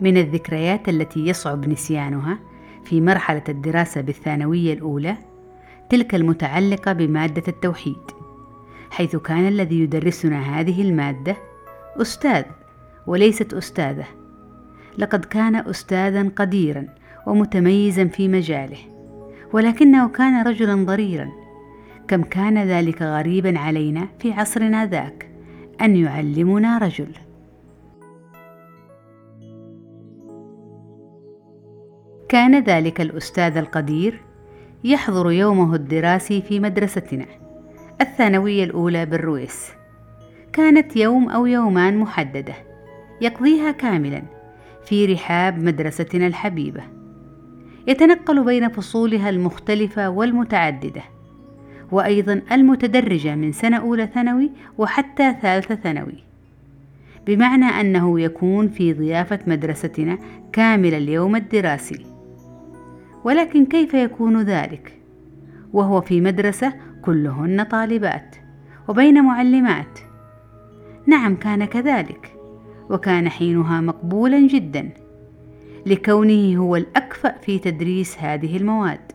من الذكريات التي يصعب نسيانها في مرحلة الدراسة بالثانوية الأولى تلك المتعلقة بمادة التوحيد حيث كان الذي يدرسنا هذه المادة أستاذ وليست أستاذة. لقد كان أستاذا قديرا ومتميزا في مجاله ولكنه كان رجلا ضريرا. كم كان ذلك غريبا علينا في عصرنا ذاك أن يعلمنا رجل. كان ذلك الأستاذ القدير يحضر يومه الدراسي في مدرستنا الثانوية الأولى بالرويس. كانت يوم أو يومان محددة يقضيها كاملا في رحاب مدرستنا الحبيبة. يتنقل بين فصولها المختلفة والمتعددة وأيضا المتدرجة من سنة أولى ثانوي وحتى ثالثة ثانوي. بمعنى أنه يكون في ضيافة مدرستنا كامل اليوم الدراسي. ولكن كيف يكون ذلك؟ وهو في مدرسة كلهن طالبات وبين معلمات. نعم كان كذلك وكان حينها مقبولا جدا لكونه هو الأكفأ في تدريس هذه المواد.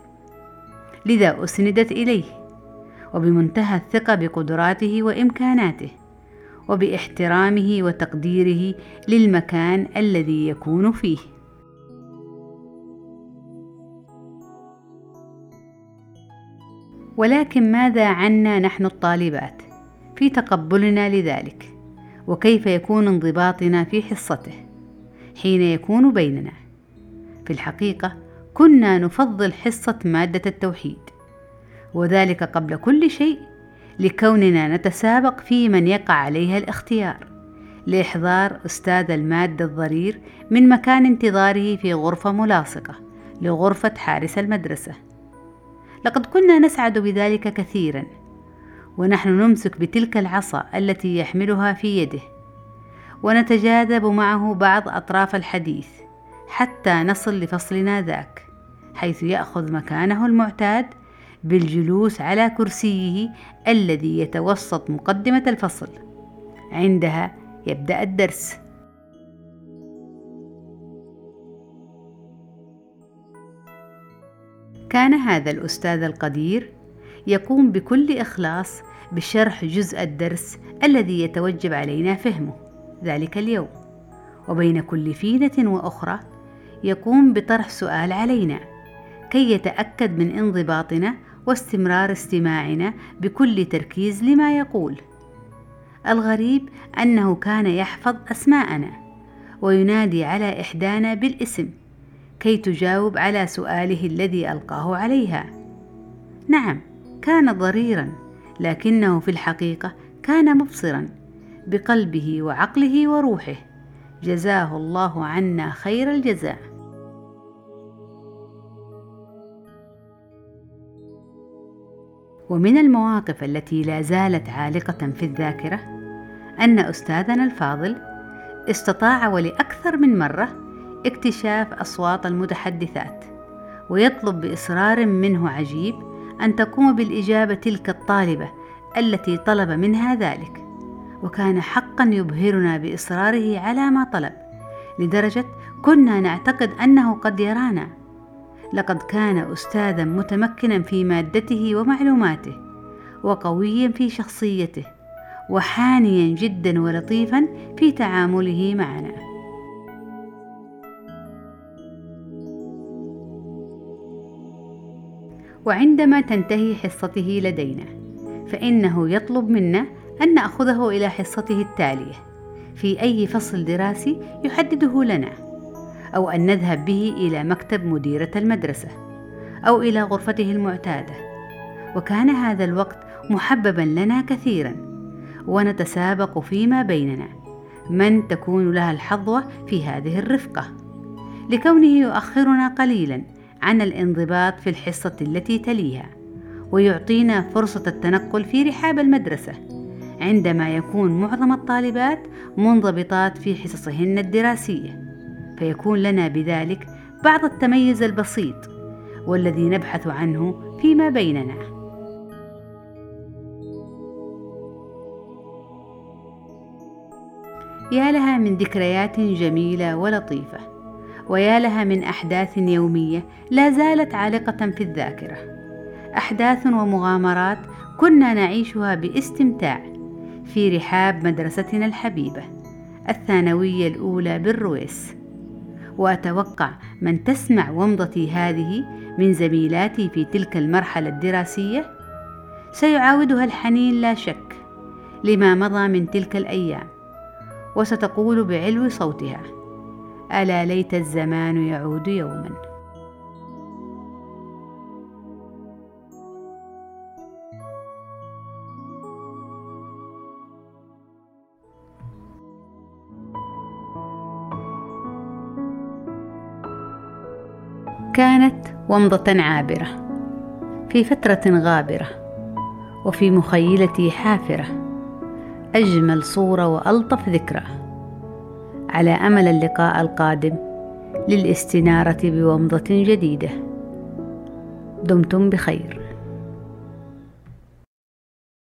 لذا أسندت إليه وبمنتهى الثقة بقدراته وإمكاناته وباحترامه وتقديره للمكان الذي يكون فيه. ولكن ماذا عنا نحن الطالبات في تقبلنا لذلك؟ وكيف يكون انضباطنا في حصته حين يكون بيننا؟ في الحقيقة كنا نفضل حصة مادة التوحيد وذلك قبل كل شيء لكوننا نتسابق في من يقع عليها الاختيار لإحضار أستاذ المادة الضرير من مكان انتظاره في غرفة ملاصقة لغرفة حارس المدرسة. لقد كنا نسعد بذلك كثيرا ونحن نمسك بتلك العصا التي يحملها في يده ونتجاذب معه بعض أطراف الحديث حتى نصل لفصلنا ذاك حيث يأخذ مكانه المعتاد بالجلوس على كرسيه الذي يتوسط مقدمة الفصل. عندها يبدأ الدرس. كان هذا الأستاذ القدير يقوم بكل إخلاص بشرح جزء الدرس الذي يتوجب علينا فهمه. ذلك اليوم. وبين كل فينة وأخرى يقوم بطرح سؤال علينا. كي يتأكد من انضباطنا واستمرار استماعنا بكل تركيز لما يقول. الغريب أنه كان يحفظ أسماءنا وينادي على إحدانا بالاسم. كي تجاوب على سؤاله الذي ألقاه عليها. نعم كان ضريرا لكنه في الحقيقة كان مبصرا بقلبه وعقله وروحه. جزاه الله عنا خير الجزاء. ومن المواقف التي لا زالت عالقة في الذاكرة أن أستاذنا الفاضل استطاع ولأكثر من مرة اكتشاف أصوات المتحدثات ويطلب بإصرار منه عجيب أن تقوم بالإجابة تلك الطالبة التي طلب منها ذلك وكان حقا يبهرنا بإصراره على ما طلب لدرجة كنا نعتقد أنه قد يرانا. لقد كان أستاذا متمكنا في مادته ومعلوماته وقويا في شخصيته وحانيا جدا ولطيفا في تعامله معنا. وعندما تنتهي حصته لدينا فإنه يطلب منا أن نأخذه إلى حصته التالية في أي فصل دراسي يحدده لنا أو أن نذهب به إلى مكتب مديرة المدرسة أو إلى غرفته المعتادة. وكان هذا الوقت محببا لنا كثيرا ونتسابق فيما بيننا من تكون لها الحظوة في هذه الرفقة لكونه يؤخرنا قليلا. عن الانضباط في الحصة التي تليها ويعطينا فرصة التنقل في رحاب المدرسة عندما يكون معظم الطالبات منضبطات في حصصهن الدراسية. فيكون لنا بذلك بعض التميز البسيط والذي نبحث عنه فيما بيننا. يا لها من ذكريات جميلة ولطيفة. ويا لها من أحداث يومية لا زالت عالقة في الذاكرة. أحداث ومغامرات كنا نعيشها باستمتاع في رحاب مدرستنا الحبيبة الثانوية الأولى بالرويس. وأتوقع من تسمع ومضتي هذه من زميلاتي في تلك المرحلة الدراسية سيعاودها الحنين لا شك لما مضى من تلك الأيام وستقول بعلو صوتها ألا ليت الزمان يعود يوما. كانت ومضة عابرة في فترة غابرة وفي مخيلتي حافرة أجمل صورة وألطف ذكرى. على أمل اللقاء القادم للاستنارة بومضة جديدة. دمتم بخير.